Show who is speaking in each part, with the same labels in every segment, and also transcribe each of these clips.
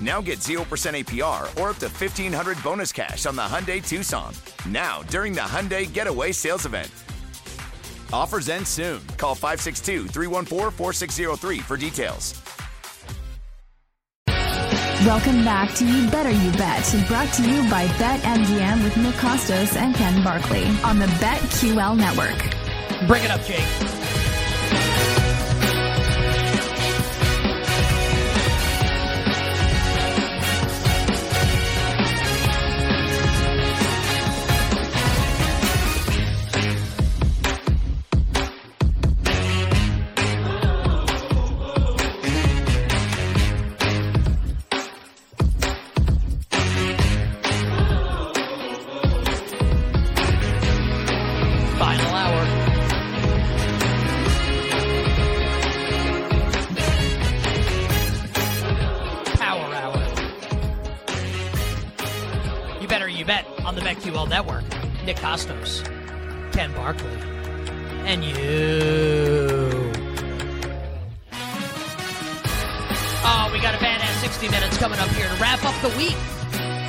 Speaker 1: Now get 0% APR or up to 1500 bonus cash on the Hyundai Tucson. Now, during the Hyundai Getaway Sales Event. Offers end soon. Call 562 314 4603 for details.
Speaker 2: Welcome back to You Better You Bet, brought to you by BetMGM with Nick Kostos and Ken Barkley on the BetQL network.
Speaker 3: Bring it up, Jake. Oh, we got a badass 60 minutes coming up here to wrap up the week.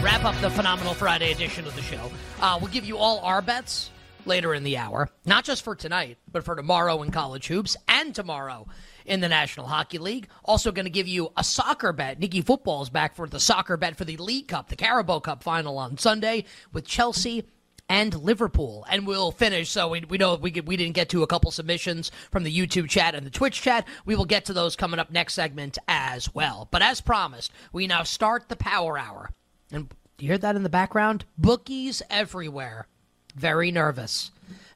Speaker 3: Wrap up the phenomenal Friday edition of the show. Uh, we'll give you all our bets later in the hour, not just for tonight, but for tomorrow in college hoops and tomorrow in the National Hockey League. Also, going to give you a soccer bet. Nikki Football is back for the soccer bet for the League Cup, the Carabao Cup final on Sunday with Chelsea and Liverpool. And we'll finish. So we, we know we, we didn't get to a couple submissions from the YouTube chat and the Twitch chat. We will get to those coming up next segment as well. But as promised, we now start the Power Hour. And you hear that in the background? Bookies everywhere. Very nervous.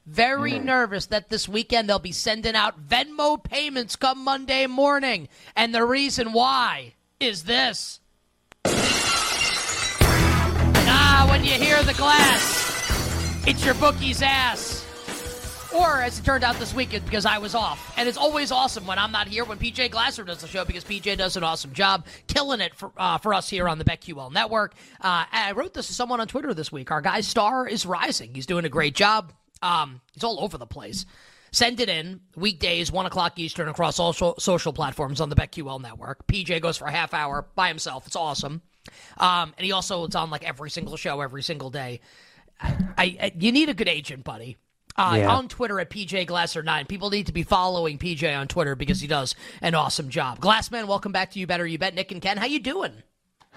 Speaker 3: Very nervous that this weekend they'll be sending out Venmo payments come Monday morning. And the reason why is this. Ah, when you hear the glass, it's your bookie's ass. Or, as it turned out this week, it's because I was off. And it's always awesome when I'm not here, when PJ Glasser does the show, because PJ does an awesome job, killing it for, uh, for us here on the BetQL network. Uh, I wrote this to someone on Twitter this week. Our guy Star is rising. He's doing a great job. Um, he's all over the place. Send it in weekdays, 1 o'clock Eastern, across all so- social platforms on the BetQL network. PJ goes for a half hour by himself. It's awesome. Um, and he also it's on like every single show every single day. I, I you need a good agent, buddy. Uh,
Speaker 4: Yeah.
Speaker 3: On Twitter at PJ Glasser9. People need to be following PJ on Twitter because he does an awesome job. Glassman, welcome back to You Better You Bet. Nick and Ken, how you doing?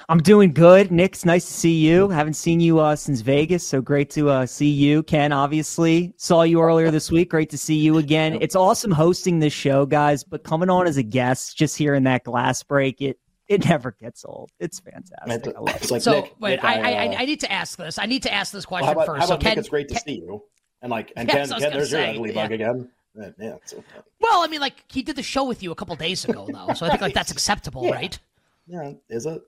Speaker 4: I'm doing good. Nick, it's nice to see you. Haven't seen you uh, since Vegas, so great to uh, see you. Ken, obviously, saw you earlier this week. Great to see you again. It's awesome hosting this show, guys, but coming on as a guest, just hearing that glass break, it it never gets old. It's fantastic. I love it.
Speaker 5: Like
Speaker 3: so,
Speaker 5: Nick,
Speaker 3: wait,
Speaker 5: Nick,
Speaker 3: I, I,
Speaker 5: uh,
Speaker 3: I, I need to ask this. I need to ask this
Speaker 5: well,
Speaker 3: question
Speaker 5: how about,
Speaker 3: first.
Speaker 5: how about
Speaker 3: so,
Speaker 5: Nick?
Speaker 3: Ken,
Speaker 5: It's great to
Speaker 3: Ken-
Speaker 5: see you. And like, and
Speaker 3: Yes,
Speaker 5: Ken, Ken
Speaker 3: gonna
Speaker 5: there's your ugly
Speaker 3: yeah.
Speaker 5: bug again. Yeah, yeah, so-
Speaker 3: Well, I mean, like he did the show with you a couple days ago, though, so I think like that's acceptable,
Speaker 5: Yeah.
Speaker 3: right?
Speaker 5: Yeah, is it?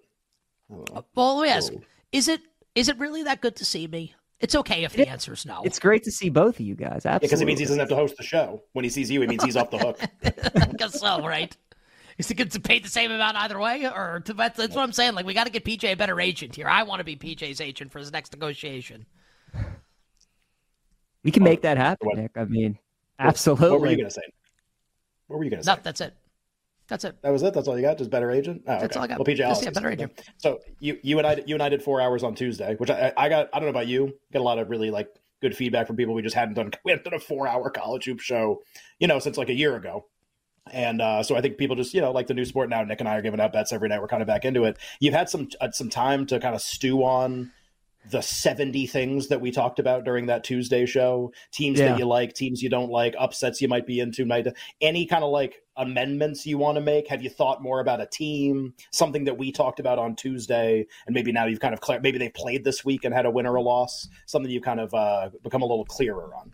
Speaker 3: Well, let me ask: Is it is it really that good to see me? It's okay if the answer is no.
Speaker 4: It's great to see both of you guys. Absolutely.
Speaker 5: Because it means he doesn't have to host the show. When he sees you, it means he's off the hook.
Speaker 3: I guess so, right? Is it good to pay the same amount either way, or to, that's, that's what I'm saying? Like we got to get PJ a better agent here. I want to be PJ's agent for his next negotiation.
Speaker 4: We can make that happen, what? Nick. I mean, absolutely.
Speaker 5: What were you going to say? What were you going to say?
Speaker 3: No, that's it. That's it.
Speaker 5: That was it. That's all you got. Just better agent. Oh,
Speaker 3: That's
Speaker 5: okay.
Speaker 3: all I got.
Speaker 5: Well, PJ,
Speaker 3: Just, yeah, better agent.
Speaker 5: So you, you and I, you and I did four hours on Tuesday, which I, I got. I don't know about you. Got a lot of really like good feedback from people. We just hadn't done. We hadn't done a four-hour college hoop show, you know, since like a year ago. And uh, so I think people just, you know, like the new sport now. Nick and I are giving out bets every night. We're kind of back into it. You've had some uh, some time to kind of stew on the 70 things that we talked about during that Tuesday show, teams yeah. that you like, teams you don't like, upsets you might be into, might any kind of like amendments you want to make? Have you thought more about a team, something that we talked about on Tuesday, and maybe now you've kind of maybe they played this week and had a win or a loss, something you've kind of uh, become a little clearer on.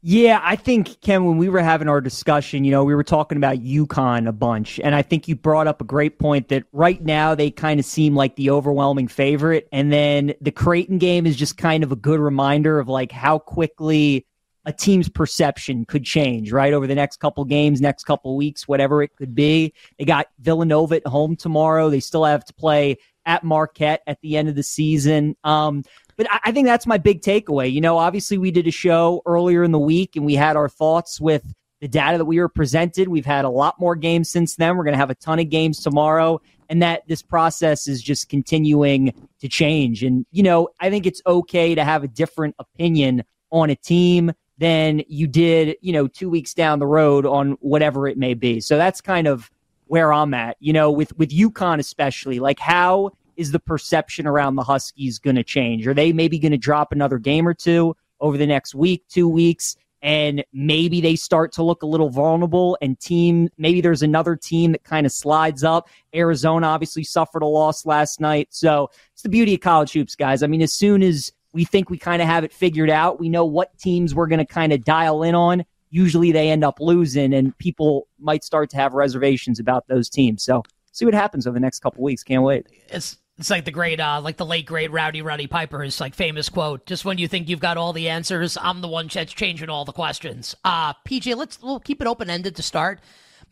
Speaker 4: Yeah, I think Ken, when we were having our discussion, you know, we were talking about UConn a bunch, and I think you brought up a great point that right now they kind of seem like the overwhelming favorite, and then the Creighton game is just kind of a good reminder of like how quickly a team's perception could change, right, over the next couple games, next couple weeks, whatever it could be. They got Villanova at home tomorrow. They still have to play at Marquette at the end of the season. Um, but I, think that's my big takeaway. You know, obviously we did a show earlier in the week and we had our thoughts with the data that we were presented. We've had a lot more games since then. We're going to have a ton of games tomorrow, and that this process is just continuing to change. And, you know, I think it's okay to have a different opinion on a team than you did, you know, two weeks down the road on whatever it may be. So that's kind of where I'm at, you know, with, with UConn especially. Like, how is the perception around the Huskies going to change? Are they maybe going to drop another game or two over the next week, two weeks? And maybe they start to look a little vulnerable and team, maybe there's another team that kind of slides up. Arizona obviously suffered a loss last night. So it's the beauty of college hoops, guys. I mean, as soon as we think we kind of have it figured out, we know what teams we're going to kind of dial in on. Usually they end up losing, and people might start to have reservations about those teams. So see what happens over the next couple weeks. Can't wait.
Speaker 3: It's it's like the great, uh, like the late great Rowdy Roddy Piper's like famous quote. Just when you think you've got all the answers, I'm the one that's changing all the questions. Uh, PJ, let's we'll keep it open ended to start.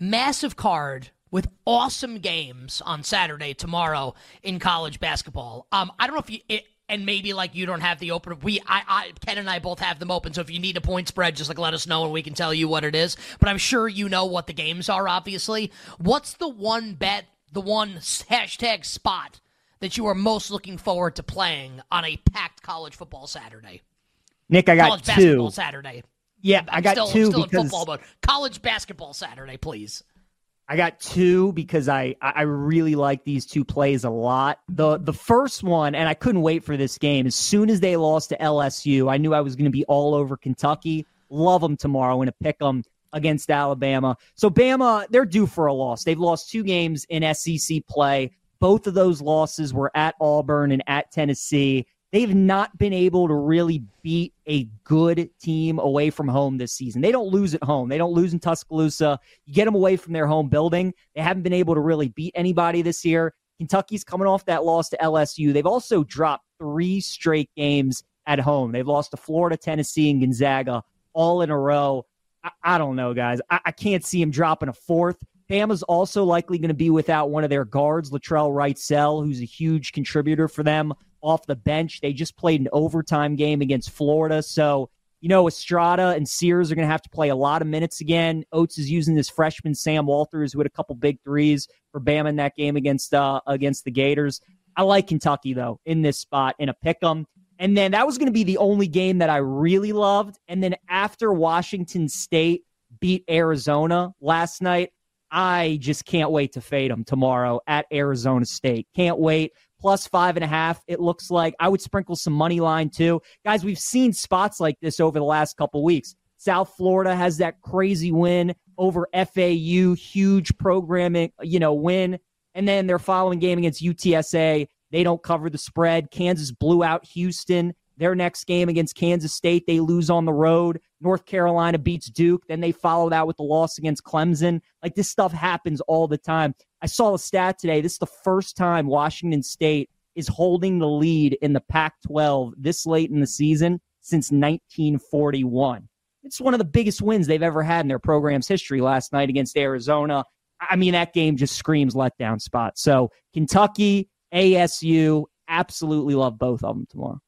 Speaker 3: Massive card with awesome games on Saturday tomorrow in college basketball. Um, I don't know if you. It, and maybe like you don't have the open. We, I, I, Ken and I both have them open. So if you need a point spread, just like let us know and we can tell you what it is. But I'm sure you know what the games are. Obviously, what's the one bet, the one hashtag spot that you are most looking forward to playing on a packed college football Saturday?
Speaker 4: Nick, I got
Speaker 3: college
Speaker 4: two.
Speaker 3: basketball Saturday.
Speaker 4: Yeah, I'm i got
Speaker 3: still,
Speaker 4: two
Speaker 3: still
Speaker 4: because
Speaker 3: in football mode. College basketball Saturday, please.
Speaker 4: I got two because I I really like these two plays a lot. The the first one, and I couldn't wait for this game. As soon as they lost to LSU, I knew I was going to be all over Kentucky. Love them tomorrow and to pick them against Alabama. So Bama, they're due for a loss. They've lost two games in SEC play. Both of those losses were at Auburn and at Tennessee. They've not been able to really beat a good team away from home this season. They don't lose at home. They don't lose in Tuscaloosa. You get them away from their home building. They haven't been able to really beat anybody this year. Kentucky's coming off that loss to LSU. They've also dropped three straight games at home. They've lost to Florida, Tennessee, and Gonzaga all in a row. I, I don't know, guys. I, I can't see him dropping a fourth. Bama's also likely going to be without one of their guards, Latrell Wrightsell, who's a huge contributor for them off the bench. They just played an overtime game against Florida. So, you know, Estrada and Sears are going to have to play a lot of minutes again. Oats is using this freshman Sam Walters, who had a couple big threes for Bama in that game against uh, against the Gators. I like Kentucky though in this spot in a pick 'em. And then that was going to be the only game that I really loved. And then after Washington State beat Arizona last night, I just can't wait to fade them tomorrow at Arizona State. Can't wait. Plus five and a half, it looks like. I would sprinkle some money line too. Guys, we've seen spots like this over the last couple weeks. South Florida has that crazy win over FAU, huge programming, you know, win. And then their following game against UTSA, they don't cover the spread. Kansas blew out Houston Their next game against Kansas State, they lose on the road. North Carolina beats Duke. Then they follow that with the loss against Clemson. Like this stuff happens all the time. I saw a stat today. This is the first time Washington State is holding the lead in the Pac 12 this late in the season since 1941. It's one of the biggest wins they've ever had in their program's history last night against Arizona. I mean, that game just screams letdown spot. So, Kentucky, ASU, absolutely love both of them tomorrow.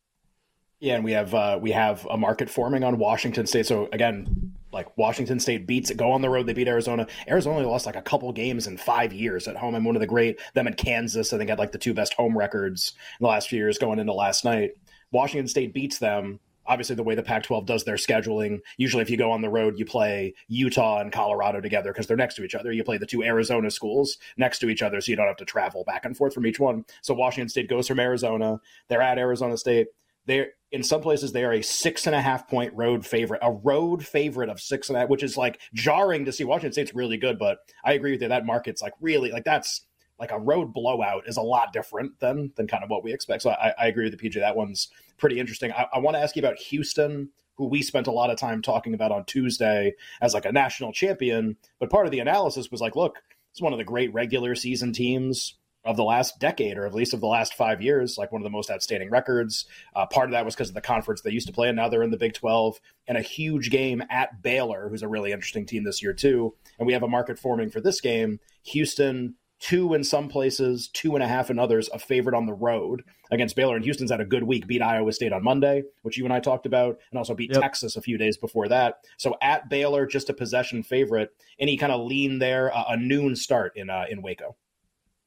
Speaker 5: Yeah, and we have uh, we have a market forming on Washington State. So again, like Washington State beats go on the road, they beat Arizona. Arizona lost like a couple games in five years at home. I'm one of the great them in Kansas. I think had like the two best home records in the last few years going into last night. Washington State beats them. Obviously, the way the Pac 12 does their scheduling, usually if you go on the road, you play Utah and Colorado together because they're next to each other. You play the two Arizona schools next to each other, so you don't have to travel back and forth from each one. So Washington State goes from Arizona. They're at Arizona State. They're in some places they are a six and a half point road favorite, a road favorite of six and a half, which is like jarring to see. Washington State's really good, but I agree with you. That market's like really like that's like a road blowout is a lot different than than kind of what we expect. So I, I agree with the PJ. That one's pretty interesting. I, I want to ask you about Houston, who we spent a lot of time talking about on Tuesday as like a national champion. But part of the analysis was like, look, it's one of the great regular season teams of the last decade, or at least of the last five years, like one of the most outstanding records. Uh, part of that was because of the conference they used to play, and now they're in the Big 12, and a huge game at Baylor, who's a really interesting team this year, too. And we have a market forming for this game. Houston, two in some places, two and a half in others, a favorite on the road against Baylor. And Houston's had a good week, beat Iowa State on Monday, which you and I talked about, and also beat yep. Texas a few days before that. So at Baylor, just a possession favorite. Any kind of lean there, uh, a noon start in uh, in Waco.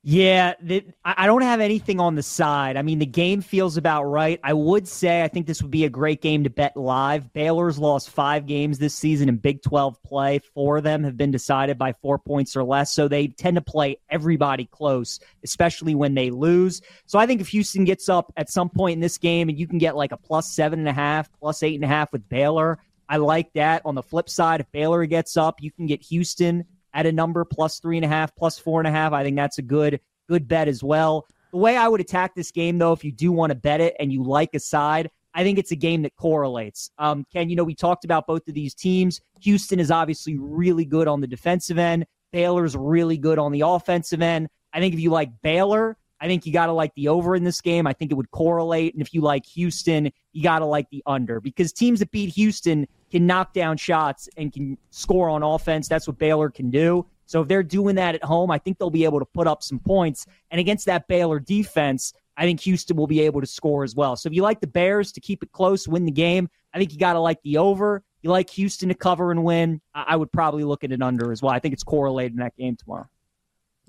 Speaker 4: Yeah, the, I don't have anything on the side. I mean, the game feels about right. I would say I think this would be a great game to bet live. Baylor's lost five games this season in Big 12 play. Four of them have been decided by four points or less. So they tend to play everybody close, especially when they lose. So I think if Houston gets up at some point in this game and you can get like a plus seven and a half, plus eight and a half with Baylor, I like that. On the flip side, if Baylor gets up, you can get Houston at a number plus three and a half, plus four and a half. I think that's a good good bet as well. The way I would attack this game, though, if you do want to bet it and you like a side, I think it's a game that correlates. Um, Ken, you know, we talked about both of these teams. Houston is obviously really good on the defensive end. Baylor's really good on the offensive end. I think if you like Baylor, I think you got to like the over in this game. I think it would correlate. And if you like Houston, you got to like the under because teams that beat Houston can knock down shots and can score on offense. That's what Baylor can do. So if they're doing that at home, I think they'll be able to put up some points. And against that Baylor defense, I think Houston will be able to score as well. So if you like the Bears to keep it close, win the game, I think you got to like the over. You like Houston to cover and win, I would probably look at an under as well. I think it's correlated in that game tomorrow.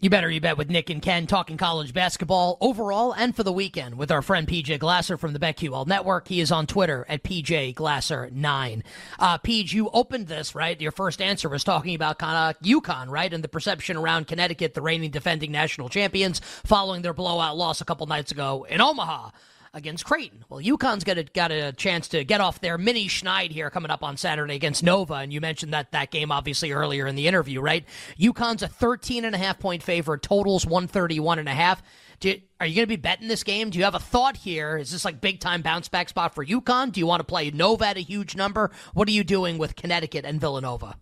Speaker 3: You better you bet with Nick and Ken talking college basketball overall and for the weekend with our friend PJ Glasser from the BetQL Network. He is on Twitter at PJ Glasser9. Uh, PJ, you opened this, right? Your first answer was talking about kind of UConn, right? And the perception around Connecticut, the reigning defending national champions, following their blowout loss a couple nights ago in Omaha against Creighton. Well, UConn's got a, got a chance to get off their mini schneid here coming up on Saturday against Nova, and you mentioned that that game obviously earlier in the interview, right? UConn's a 13 and a half point favorite, totals 131 and a half. You, are you going to be betting this game? Do you have a thought here? Is this like big time bounce back spot for UConn? Do you want to play Nova at a huge number? What are you doing with Connecticut and Villanova?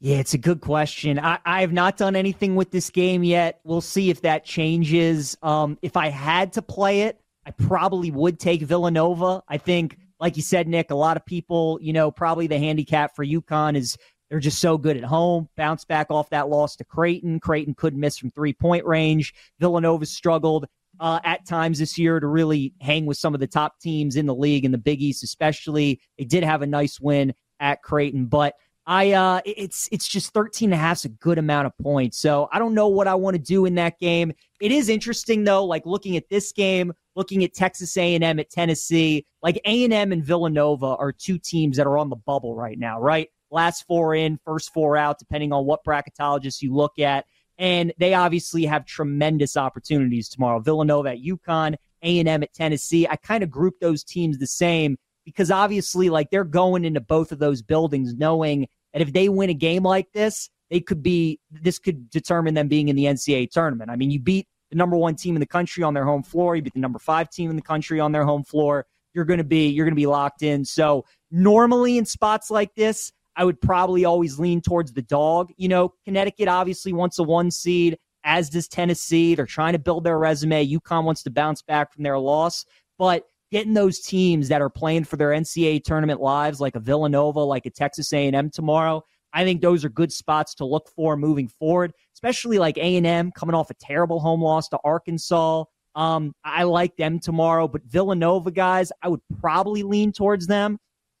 Speaker 4: Yeah, it's a good question. I, I have not done anything with this game yet. We'll see if that changes. Um, if I had to play it, I probably would take Villanova. I think, like you said, Nick, a lot of people, you know, probably the handicap for UConn is they're just so good at home. Bounce back off that loss to Creighton. Creighton couldn't miss from three point range. Villanova struggled uh, at times this year to really hang with some of the top teams in the league in the Big East, especially. They did have a nice win at Creighton, but I uh it's it's just 13 and a half is a good amount of points. So I don't know what I want to do in that game. It is interesting though, like looking at this game, looking at Texas A&M at Tennessee, like A&M and Villanova are two teams that are on the bubble right now, right? Last four in, first four out, depending on what bracketologist you look at. And they obviously have tremendous opportunities tomorrow. Villanova at UConn, A&M at Tennessee. I kind of group those teams the same because obviously, like they're going into both of those buildings knowing that if they win a game like this, they could be. This could determine them being in the NCAA tournament. I mean, you beat the number one team in the country on their home floor. You beat the number five team in the country on their home floor. you're going to be you're going to be locked in. So normally in spots like this, I would probably always lean towards the dog. You know, Connecticut obviously wants a one seed, as does Tennessee. They're trying to build their resume. UConn wants to bounce back from their loss, but getting those teams that are playing for their NCAA tournament lives, like a Villanova, like a Texas A&M tomorrow, I think those are good spots to look for moving forward, especially like A&M coming off a terrible home loss to Arkansas. Um, I like them tomorrow, but Villanova guys, I would probably lean towards them.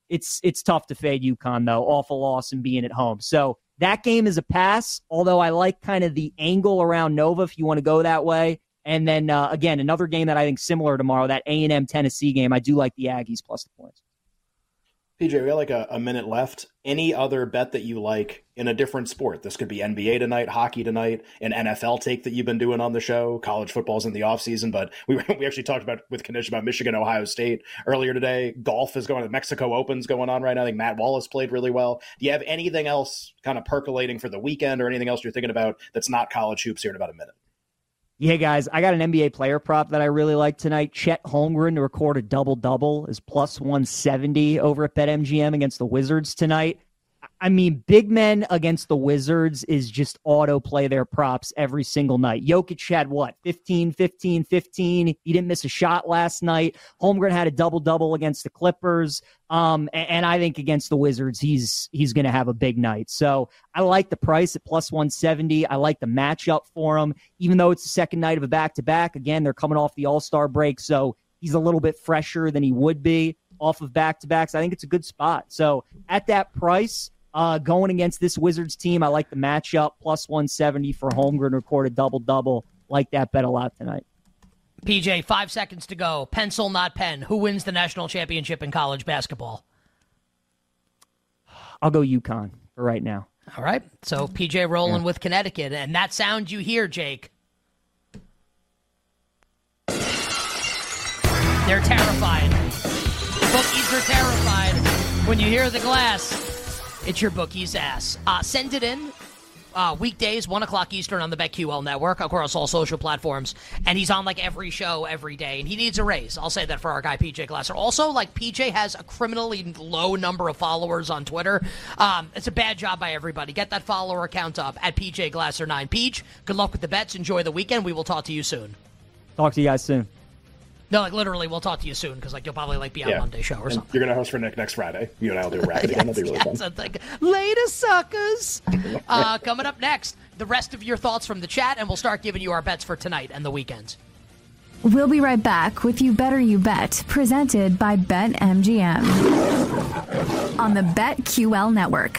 Speaker 4: It's it's tough to fade UConn though, awful loss and being at home. So that game is a pass. Although I like kind of the angle around Nova if you want to go that way. And then uh, again, another game that I think similar tomorrow, that A and M Tennessee game. I do like the Aggies plus the points.
Speaker 5: PJ, we got like a, a, minute left. Any other bet that you like in a different sport? This could be NBA tonight, hockey tonight, an NFL take that you've been doing on the show. College football's in the offseason, but we, we actually talked about with Knish about Michigan, Ohio State earlier today. Golf is going, the Mexico Open's going on right now. I think Matt Wallace played really well. Do you have anything else kind of percolating for the weekend or anything else you're thinking about that's not college hoops here in about a minute?
Speaker 4: Yeah, guys, I got an NBA player prop that I really like tonight. Chet Holmgren to record a double double is plus 170 over at BetMGM against the Wizards tonight. I mean, big men against the Wizards is just auto play their props every single night. Jokic had what, 15, 15, 15. He didn't miss a shot last night. Holmgren had a double double against the Clippers. Um, and, and I think against the Wizards, he's he's going to have a big night. So I like the price at plus 170. I like the matchup for him, even though it's the second night of a back to back. Again, they're coming off the All Star break, so he's a little bit fresher than he would be off of back to backs. I think it's a good spot. So at that price, uh, going against this Wizards team, I like the matchup plus 170 for Holmgren record a double double. Like that bet a lot tonight.
Speaker 3: PJ, five seconds to go. Pencil, not pen. Who wins the national championship in college basketball?
Speaker 4: I'll go UConn for right now.
Speaker 3: All right. So PJ rolling yeah. with Connecticut. And that sound you hear, Jake. They're terrified. Bookies are terrified when you hear the glass. It's your bookie's ass. Uh, send it in. Uh, weekdays, 1 o'clock Eastern on the BetQL network across all social platforms. And he's on like every show every day. And he needs a raise. I'll say that for our guy, PJ Glasser. Also, like, PJ has a criminally low number of followers on Twitter. Um, it's a bad job by everybody. Get that follower count up at PJ Glasser9. Peach, good luck with the bets. Enjoy the weekend. We will talk to you soon.
Speaker 4: Talk to you guys soon.
Speaker 3: No, like literally, we'll talk to you soon because like you'll probably like be on yeah. Monday show or and something.
Speaker 5: You're gonna host for Nick next Friday. You and I'll do a racket yes, again. That'll be really yes, fun.
Speaker 3: Like, Later, suckers. uh, coming up next, the rest of your thoughts from the chat, and we'll start giving you our bets for tonight and the weekends.
Speaker 2: We'll be right back with You Better You Bet, presented by BetMGM on the BetQL network.